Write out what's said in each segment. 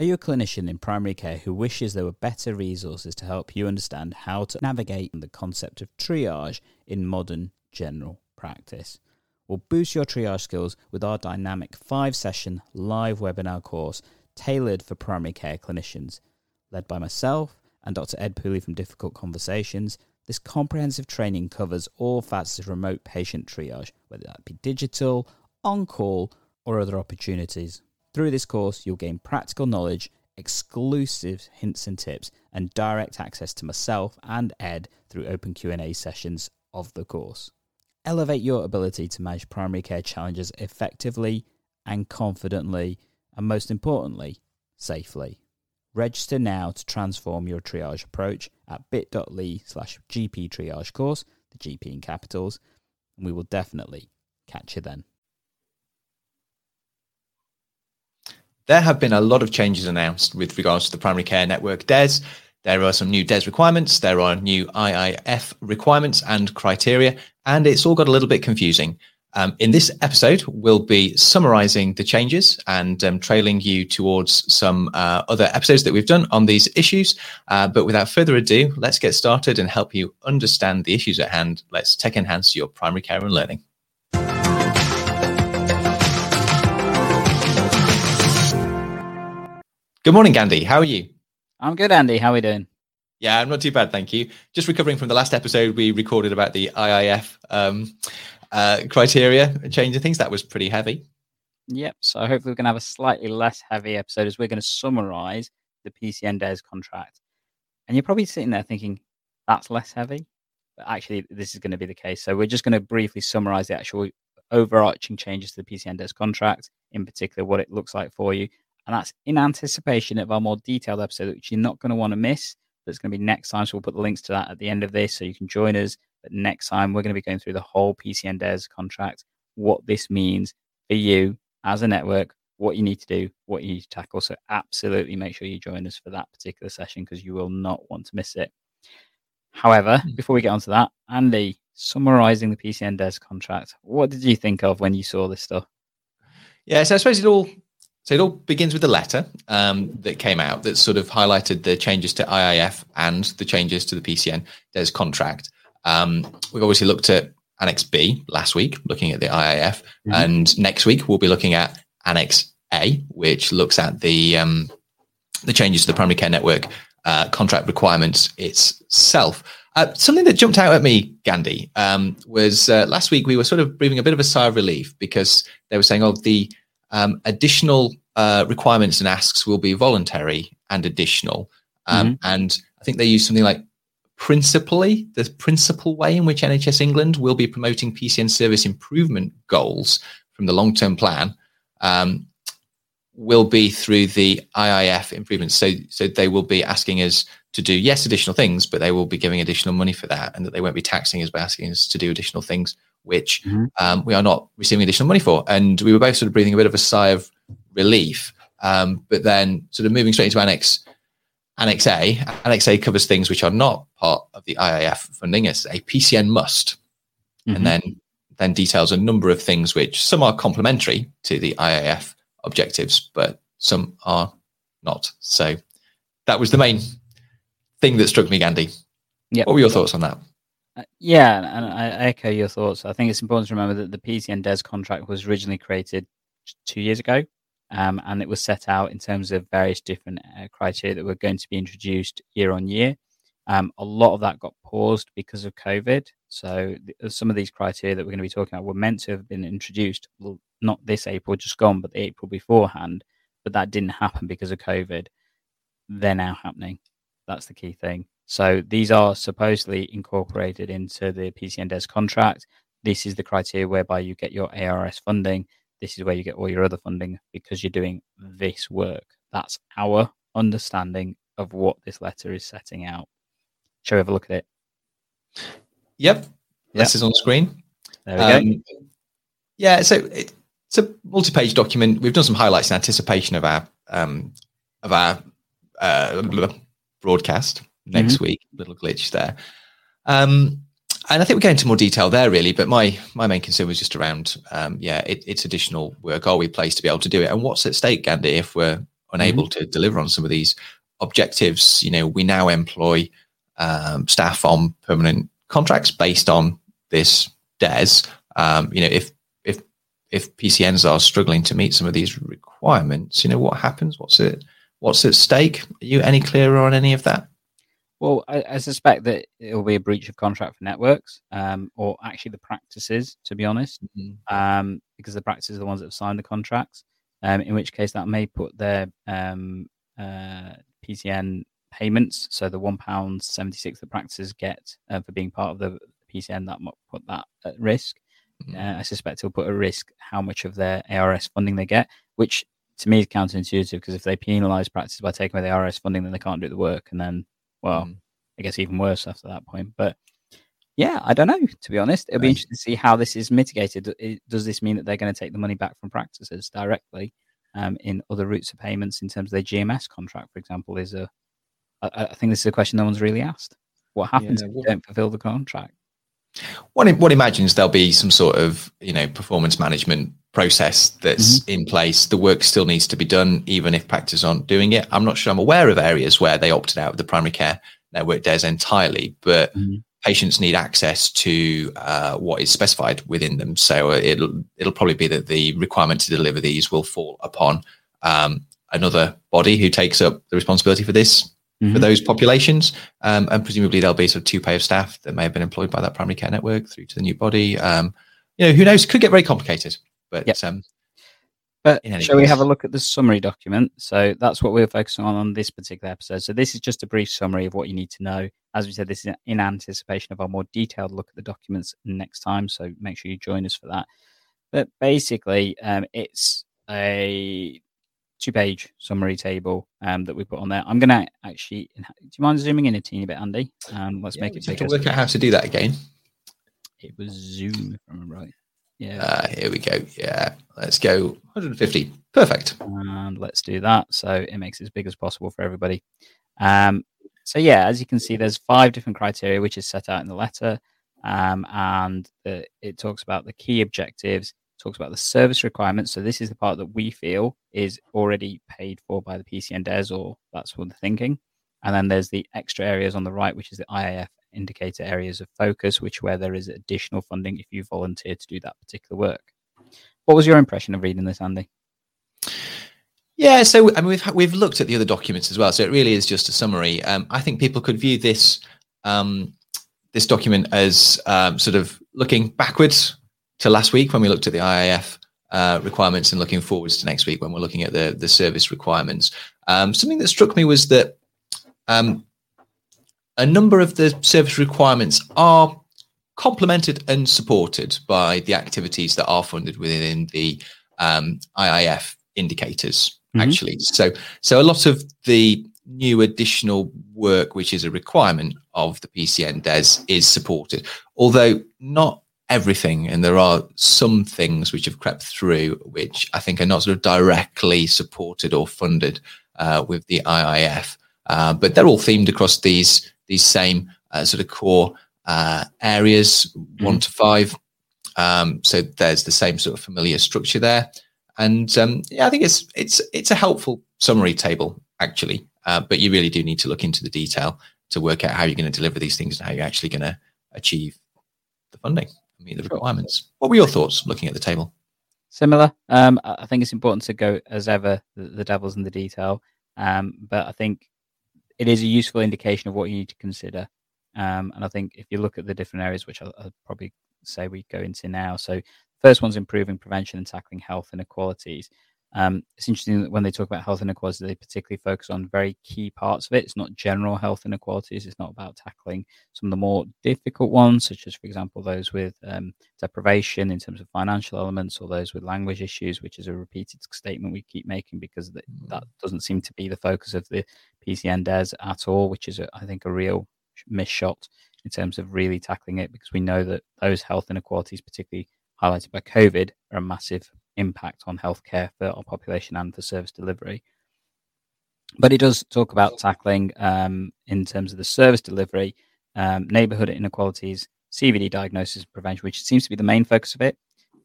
Are you a clinician in primary care who wishes there were better resources to help you understand how to navigate the concept of triage in modern general practice? We'll boost your triage skills with our dynamic five session live webinar course tailored for primary care clinicians. Led by myself and Dr. Ed Pooley from Difficult Conversations, this comprehensive training covers all facets of remote patient triage, whether that be digital, on call, or other opportunities. Through this course, you'll gain practical knowledge, exclusive hints and tips, and direct access to myself and Ed through open Q&A sessions of the course. Elevate your ability to manage primary care challenges effectively and confidently, and most importantly, safely. Register now to transform your triage approach at bit.ly slash GP triage course, the GP in capitals, and we will definitely catch you then. There have been a lot of changes announced with regards to the primary care network DES. There are some new DES requirements, there are new IIF requirements and criteria, and it's all got a little bit confusing. Um, in this episode, we'll be summarizing the changes and um, trailing you towards some uh, other episodes that we've done on these issues. Uh, but without further ado, let's get started and help you understand the issues at hand. Let's tech enhance your primary care and learning. Good morning, Gandhi. How are you? I'm good, Andy. How are we doing? Yeah, I'm not too bad, thank you. Just recovering from the last episode we recorded about the IIF um, uh, criteria changing things. That was pretty heavy. Yep. So hopefully we're going to have a slightly less heavy episode as we're going to summarize the PCN DES contract. And you're probably sitting there thinking, that's less heavy. But actually, this is going to be the case. So we're just going to briefly summarize the actual overarching changes to the PCN DES contract, in particular, what it looks like for you, and that's in anticipation of our more detailed episode, which you're not going to want to miss. That's going to be next time. So we'll put the links to that at the end of this so you can join us. But next time, we're going to be going through the whole PCN DES contract, what this means for you as a network, what you need to do, what you need to tackle. So absolutely make sure you join us for that particular session because you will not want to miss it. However, hmm. before we get on to that, Andy, summarizing the PCN DES contract, what did you think of when you saw this stuff? Yeah, so I suppose it all so it all begins with a letter um, that came out that sort of highlighted the changes to IIF and the changes to the PCN DES contract. Um, we've obviously looked at Annex B last week, looking at the IIF, mm-hmm. and next week we'll be looking at Annex A, which looks at the um, the changes to the primary care network uh, contract requirements itself. Uh, something that jumped out at me, Gandhi, um, was uh, last week we were sort of breathing a bit of a sigh of relief because they were saying, "Oh, the um, additional uh, requirements and asks will be voluntary and additional. Um, mm-hmm. And I think they use something like principally the principal way in which NHS England will be promoting PCN service improvement goals from the long term plan um, will be through the IIF improvements. So, so they will be asking us to do yes additional things, but they will be giving additional money for that, and that they won't be taxing us by asking us to do additional things which mm-hmm. um, we are not receiving additional money for. And we were both sort of breathing a bit of a sigh of relief. Um, but then sort of moving straight into Annex Annex A, Annex A covers things which are not part of the IIF funding. It's a PCN must, mm-hmm. and then then details a number of things which some are complementary to the IIF objectives, but some are not. So that was the main thing that struck me, Gandhi. Yep. What were your thoughts on that? Uh, yeah, and I echo your thoughts. I think it's important to remember that the PCN DES contract was originally created two years ago, um, and it was set out in terms of various different uh, criteria that were going to be introduced year on year. Um, a lot of that got paused because of COVID. So th- some of these criteria that we're going to be talking about were meant to have been introduced, well, not this April just gone, but the April beforehand. But that didn't happen because of COVID. They're now happening. That's the key thing. So these are supposedly incorporated into the PCN DES contract. This is the criteria whereby you get your ARRS funding. This is where you get all your other funding because you're doing this work. That's our understanding of what this letter is setting out. Shall we have a look at it? Yep. This is on screen. There we um, go. Yeah, so it, it's a multi-page document. We've done some highlights in anticipation of our um, of our uh, broadcast next mm-hmm. week. Little glitch there. Um, and I think we go into more detail there, really. But my my main concern was just around, um, yeah, it, it's additional work. Are we placed to be able to do it? And what's at stake, Gandhi, if we're unable mm-hmm. to deliver on some of these objectives, you know, we now employ um, staff on permanent contracts based on this DES. Um, you know, if if if PCNs are struggling to meet some of these requirements, you know, what happens? What's it? What's at stake? Are you any clearer on any of that? Well, I, I suspect that it will be a breach of contract for networks, um, or actually the practices, to be honest, mm-hmm. um, because the practices are the ones that have signed the contracts. Um, in which case, that may put their um, uh, PCN payments, so the one pound seventy six the practices get uh, for being part of the PCN, that might put that at risk. Mm-hmm. Uh, I suspect it'll put at risk how much of their ARRS funding they get, which to me is counterintuitive because if they penalise practices by taking away the ARRS funding, then they can't do the work, and then well, mm. I guess even worse after that point. But yeah, I don't know. To be honest, it'll be interesting to see how this is mitigated. Does this mean that they're going to take the money back from practices directly um, in other routes of payments in terms of their GMS contract, for example? Is a I, I think this is a question no one's really asked. What happens yeah, if you don't fulfill the contract? One, one imagines there'll be some sort of you know performance management process that's mm-hmm. in place. The work still needs to be done, even if practice aren't doing it. I'm not sure I'm aware of areas where they opted out of the primary care network DES entirely, but mm-hmm. patients need access to uh, what is specified within them. So it'll it'll probably be that the requirement to deliver these will fall upon um, another body who takes up the responsibility for this mm-hmm. for those populations. Um, and presumably there'll be sort of TUPE of staff that may have been employed by that primary care network through to the new body. Um, you know, who knows? Could get very complicated. But yep. um, but shall case. we have a look at the summary document? So that's what we're focusing on on this particular episode. So this is just a brief summary of what you need to know. As we said, this is in anticipation of our more detailed look at the documents next time. So make sure you join us for that. But basically, um, it's a two-page summary table um, that we put on there. I'm going to actually. Do you mind zooming in a teeny bit, Andy? Um, let's yeah, make it. Have to work out how to do that again. It was Zoom, if I'm right. Yeah. Uh, here we go. Yeah. Let's go 150. Perfect. And let's do that. So it makes it as big as possible for everybody. Um, so yeah, as you can see, there's five different criteria which is set out in the letter. Um, and the, it talks about the key objectives, talks about the service requirements. So this is the part that we feel is already paid for by the PCN DES, or that's what they're thinking. And then there's the extra areas on the right, which is the IIF indicator areas of focus, which where there is additional funding if you volunteer to do that particular work. What was your impression of reading this, Andy? Yeah, so I mean, we've we've looked at the other documents as well, so it really is just a summary. Um, I think people could view this um, this document as um, sort of looking backwards to last week when we looked at the IIF uh, requirements and looking forwards to next week when we're looking at the the service requirements. Um, something that struck me was that um, a number of the service requirements are complemented and supported by the activities that are funded within the um, IIF indicators. Mm-hmm. Actually, so so a lot of the new additional work, which is a requirement of the PCN DES, is supported, although not everything. And there are some things which have crept through, which I think are not sort of directly supported or funded uh, with the IIF. Uh, but they're all themed across these these same uh, sort of core uh, areas, mm. one to five. Um, so there's the same sort of familiar structure there, and um, yeah, I think it's it's it's a helpful summary table actually. Uh, but you really do need to look into the detail to work out how you're going to deliver these things and how you're actually going to achieve the funding and meet the requirements. What were your thoughts looking at the table? Similar. Um, I think it's important to go as ever the, the devil's in the detail. Um, but I think it is a useful indication of what you need to consider. Um, and I think if you look at the different areas, which I'll, I'll, probably say we go into now. So, first one's improving prevention and tackling health inequalities. Um, it's interesting that when they talk about health inequality, they particularly focus on very key parts of it. It's not general health inequalities. It's not about tackling some of the more difficult ones, such as, for example, those with um, deprivation in terms of financial elements, or those with language issues, which is a repeated statement we keep making because that, that doesn't seem to be the focus of the PCN DES at all, which is, a, I think, a real miss shot in terms of really tackling it because we know that those health inequalities, particularly highlighted by COVID, are a massive impact on healthcare for our population and for service delivery. But it does talk about tackling, um, in terms of the service delivery, um, neighborhood inequalities, CVD diagnosis and prevention, which seems to be the main focus of it,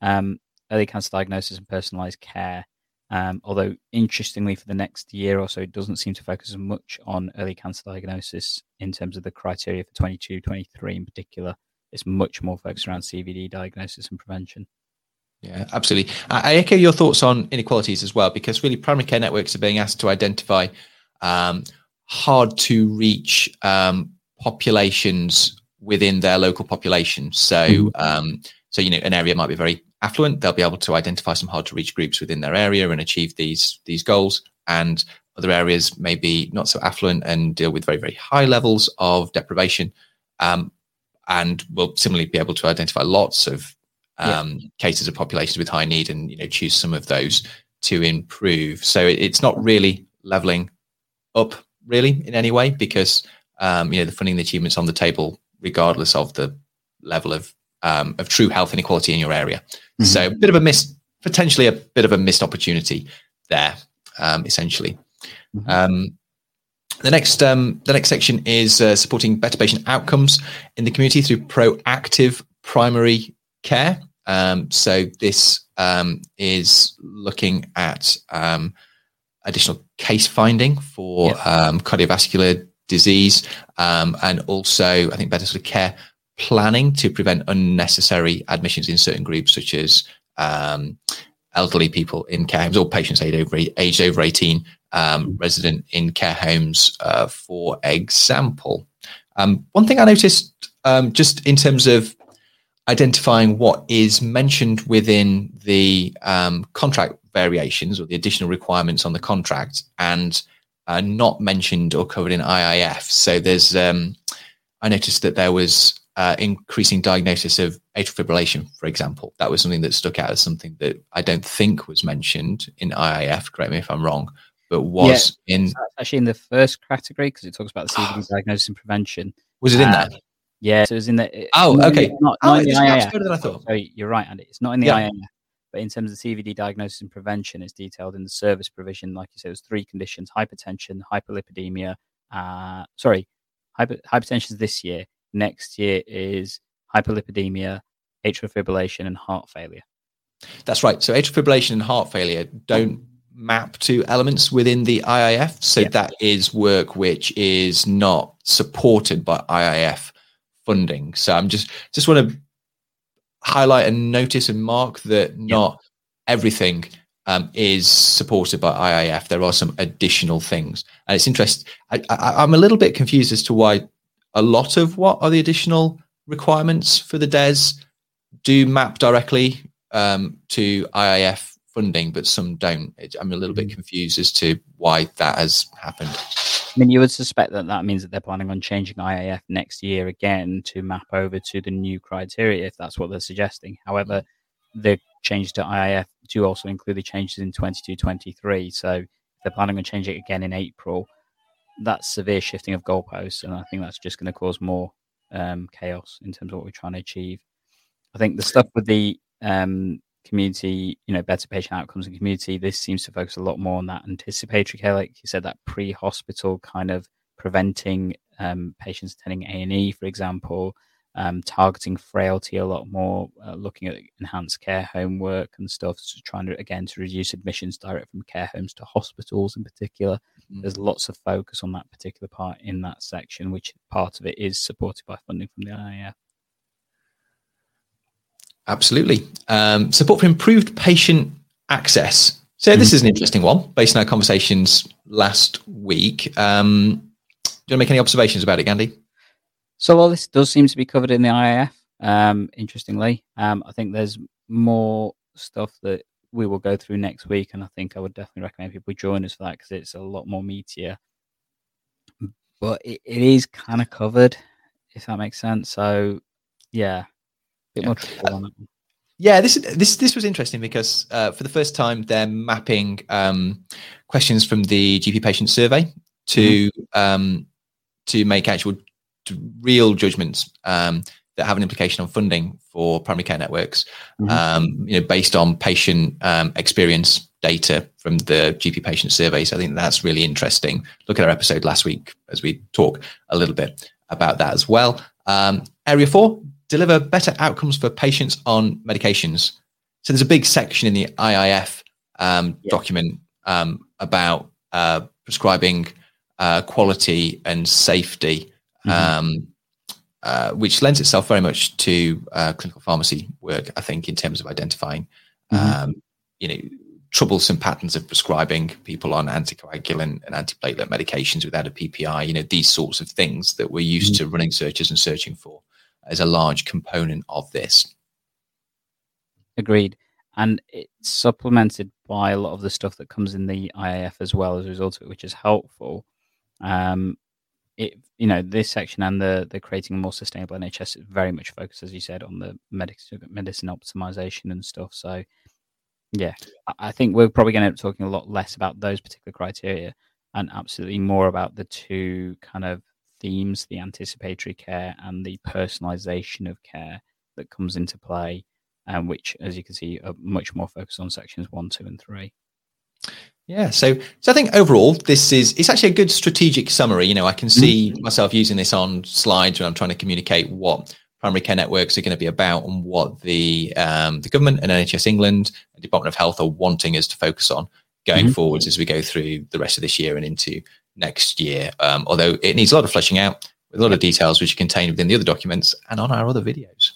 um, early cancer diagnosis and personalized care. Um, although, interestingly, for the next year or so, it doesn't seem to focus as much on early cancer diagnosis in terms of the criteria for 22, 23 in particular. It's much more focused around CVD diagnosis and prevention. Yeah, absolutely. I, echo your thoughts on inequalities as well, because really primary care networks are being asked to identify um, hard to reach um, populations within their local population. So, mm-hmm. um, so you know, an area might be very affluent. They'll be able to identify some hard to reach groups within their area and achieve these these goals. And other areas may be not so affluent and deal with very very high levels of deprivation. Um, and will similarly be able to identify lots of um, yeah. cases of populations with high need and you know choose some of those to improve. So it's not really leveling up really in any way because um, you know the funding the achievements on the table regardless of the level of um, of true health inequality in your area. Mm-hmm. So a bit of a miss, potentially a bit of a missed opportunity there, um, essentially. Mm-hmm. Um, the next um, the next section is uh, supporting better patient outcomes in the community through proactive primary care. Um, so this um, is looking at um, additional case finding for um, cardiovascular disease, um, and also I think better sort of care planning to prevent unnecessary admissions in certain groups, such as um, elderly people in care homes or patients aged over, aged over 18, resident in care homes, uh, for example. one thing I noticed just in terms of identifying what is mentioned within the um, contract variations or the additional requirements on the contract and uh, not mentioned or covered in IIF. So there's, um, I noticed that there was uh, increasing diagnosis of atrial fibrillation, for example. That was something that stuck out as something that I don't think was mentioned in IIF. Correct me if I'm wrong, but was yeah, in actually in the first category because it talks about the CVD diagnosis and prevention. Was it in there? Yeah, so it was in the. Oh, okay. Not, not oh, in the better than I thought. So you're right, Andy. It's not in the yeah. IIF, but in terms of CVD diagnosis and prevention, it's detailed in the service provision. Like you said, there's three conditions: hypertension, hyperlipidemia. Uh, sorry, hyper, hypertension is this year. Next year is hyperlipidemia, atrial fibrillation, and heart failure. That's right. So atrial fibrillation and heart failure don't map to elements within the IIF. So yeah. that is work which is not supported by IIF funding. So I'm just just want to highlight and notice and mark that not yeah. everything um, is supported by IIF. There are some additional things, and it's interesting. I, I, I'm a little bit confused as to why a lot of what are the additional requirements for the DES do map directly um, to IIF funding, but some don't. I'm a little bit mm. confused as to why that has happened. I mean, you would suspect that that means that they're planning on changing IIF next year again to map over to the new criteria, if that's what they're suggesting. However, the changes to IIF do also include the changes in 22 23. So they're planning on changing it again in April. That's severe shifting of goalposts, and I think that's just going to cause more um, chaos in terms of what we're trying to achieve. I think the stuff with the um, community, you know, better patient outcomes in community. This seems to focus a lot more on that anticipatory care, like you said, that pre-hospital kind of preventing um, patients attending A and E, for example, um, targeting frailty a lot more, uh, looking at enhanced care home work and stuff, so trying to again to reduce admissions direct from care homes to hospitals in particular. Mm-hmm. There's lots of focus on that particular part in that section, which part of it is supported by funding from the IIF. Absolutely. Um, support for improved patient access. So this is an interesting one based on our conversations last week. Um, do you want to make any observations about it, Gandhi? So while this does seem to be covered in the IIF, um, interestingly, um, I think there's more stuff that we will go through next week, and I think I would definitely recommend people join us for that because it's a lot more meatier. But it, it is kind of covered, if that makes sense. So yeah, bit more on Yeah, this this this was interesting because uh, for the first time they're mapping um, questions from the GP patient survey to mm-hmm. um, to make actual real judgments um, that have an implication on funding for primary care networks. Mm-hmm. Um, you know, based on patient um, experience data from the GP patient surveys. I think that's really interesting. Look at our episode last week as we talk a little bit about that as well. Um, area four deliver better outcomes for patients on medications. So there's a big section in the IIF um, yeah. document um, about uh, prescribing uh, quality and safety, mm-hmm. Um, uh, which lends itself very much to uh, clinical pharmacy work. I think in terms of identifying, mm-hmm. Um, you know, troublesome patterns of prescribing people on anticoagulant and antiplatelet medications without a PPI. You know, these sorts of things that we're used mm-hmm. to running searches and searching for as a large component of this. Agreed. And it's supplemented by a lot of the stuff that comes in the IIF as well as a result of it, which is helpful. Um, it you know this section and the the creating a more sustainable NHS is very much focused, as you said, on the medicine medicine optimization and stuff. So yeah, I think we're probably going to end up talking a lot less about those particular criteria and absolutely more about the two kind of themes: the anticipatory care and the personalization of care that comes into play, and um, which, as you can see, are much more focused on sections one, two, and three. Yeah, so so I think overall this is it's actually a good strategic summary. You know, I can see mm-hmm. myself using this on slides when I'm trying to communicate what primary care networks are going to be about and what the um, the government and NHS England and Department of Health are wanting us to focus on going mm-hmm. forwards as we go through the rest of this year and into next year. Um, although it needs a lot of fleshing out with a lot of details which are contained within the other documents and on our other videos.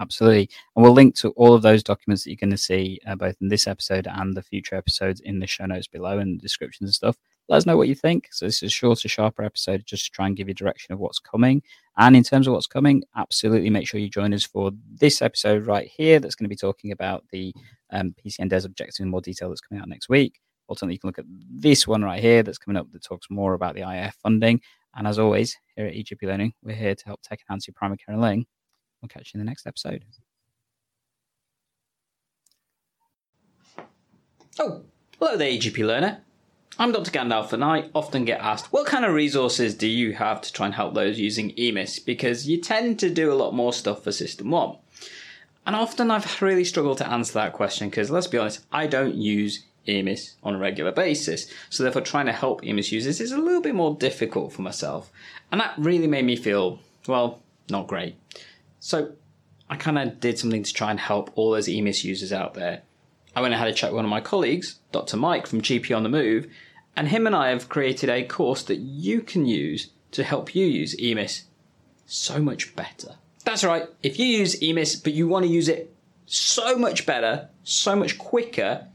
Absolutely. And we'll link to all of those documents that you're going to see uh, both in this episode and the future episodes in the show notes below and descriptions and stuff. Let us know what you think. So this is a shorter, sharper episode just to try and give you direction of what's coming. And in terms of what's coming, absolutely make sure you join us for this episode right here that's going to be talking about the um, PCN DES objectives in more detail that's coming out next week. Ultimately, you can look at this one right here that's coming up that talks more about the IF funding. And as always, here at EGP Learning, we're here to help tech enhance your primary care and learning. We'll catch you in the next episode. Oh, hello there, EGP learner. I'm Dr. Gandalf, and I often get asked, what kind of resources do you have to try and help those using EMIS? Because you tend to do a lot more stuff for SystmOne. And often I've really struggled to answer that question because, let's be honest, I don't use EMIS on a regular basis. So, therefore, trying to help EMIS users is a little bit more difficult for myself. And that really made me feel, well, not great. So I kind of did something to try and help all those EMIS users out there. I went and had a chat with one of my colleagues, Dr. Mike from GP on the Move, and him and I have created a course that you can use to help you use EMIS so much better. That's right, if you use EMIS but you want to use it so much better, so much quicker,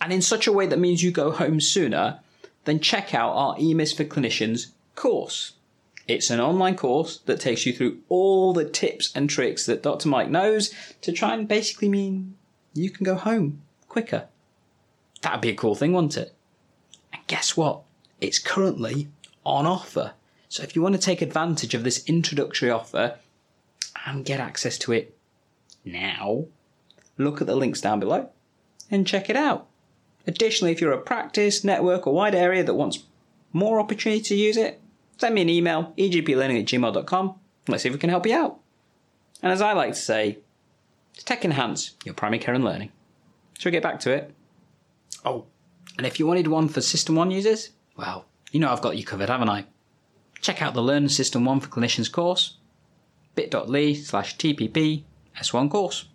and in such a way that means you go home sooner, then check out our EMIS for Clinicians course. It's an online course that takes you through all the tips and tricks that Dr. Mike knows to try and basically mean you can go home quicker. That'd be a cool thing, wouldn't it? And guess what? It's currently on offer. So if you want to take advantage of this introductory offer and get access to it now, look at the links down below and check it out. Additionally, if you're a practice, network, or wide area that wants more opportunity to use it, send me an email, egplearning at gmail.com. Let's see if we can help you out. And as I like to say, tech enhance your primary care and learning. Shall we get back to it? Oh, and if you wanted one for SystmOne users, well, you know I've got you covered, haven't I? Check out the Learn SystmOne for Clinicians course, bit.ly slash TPP S1 course.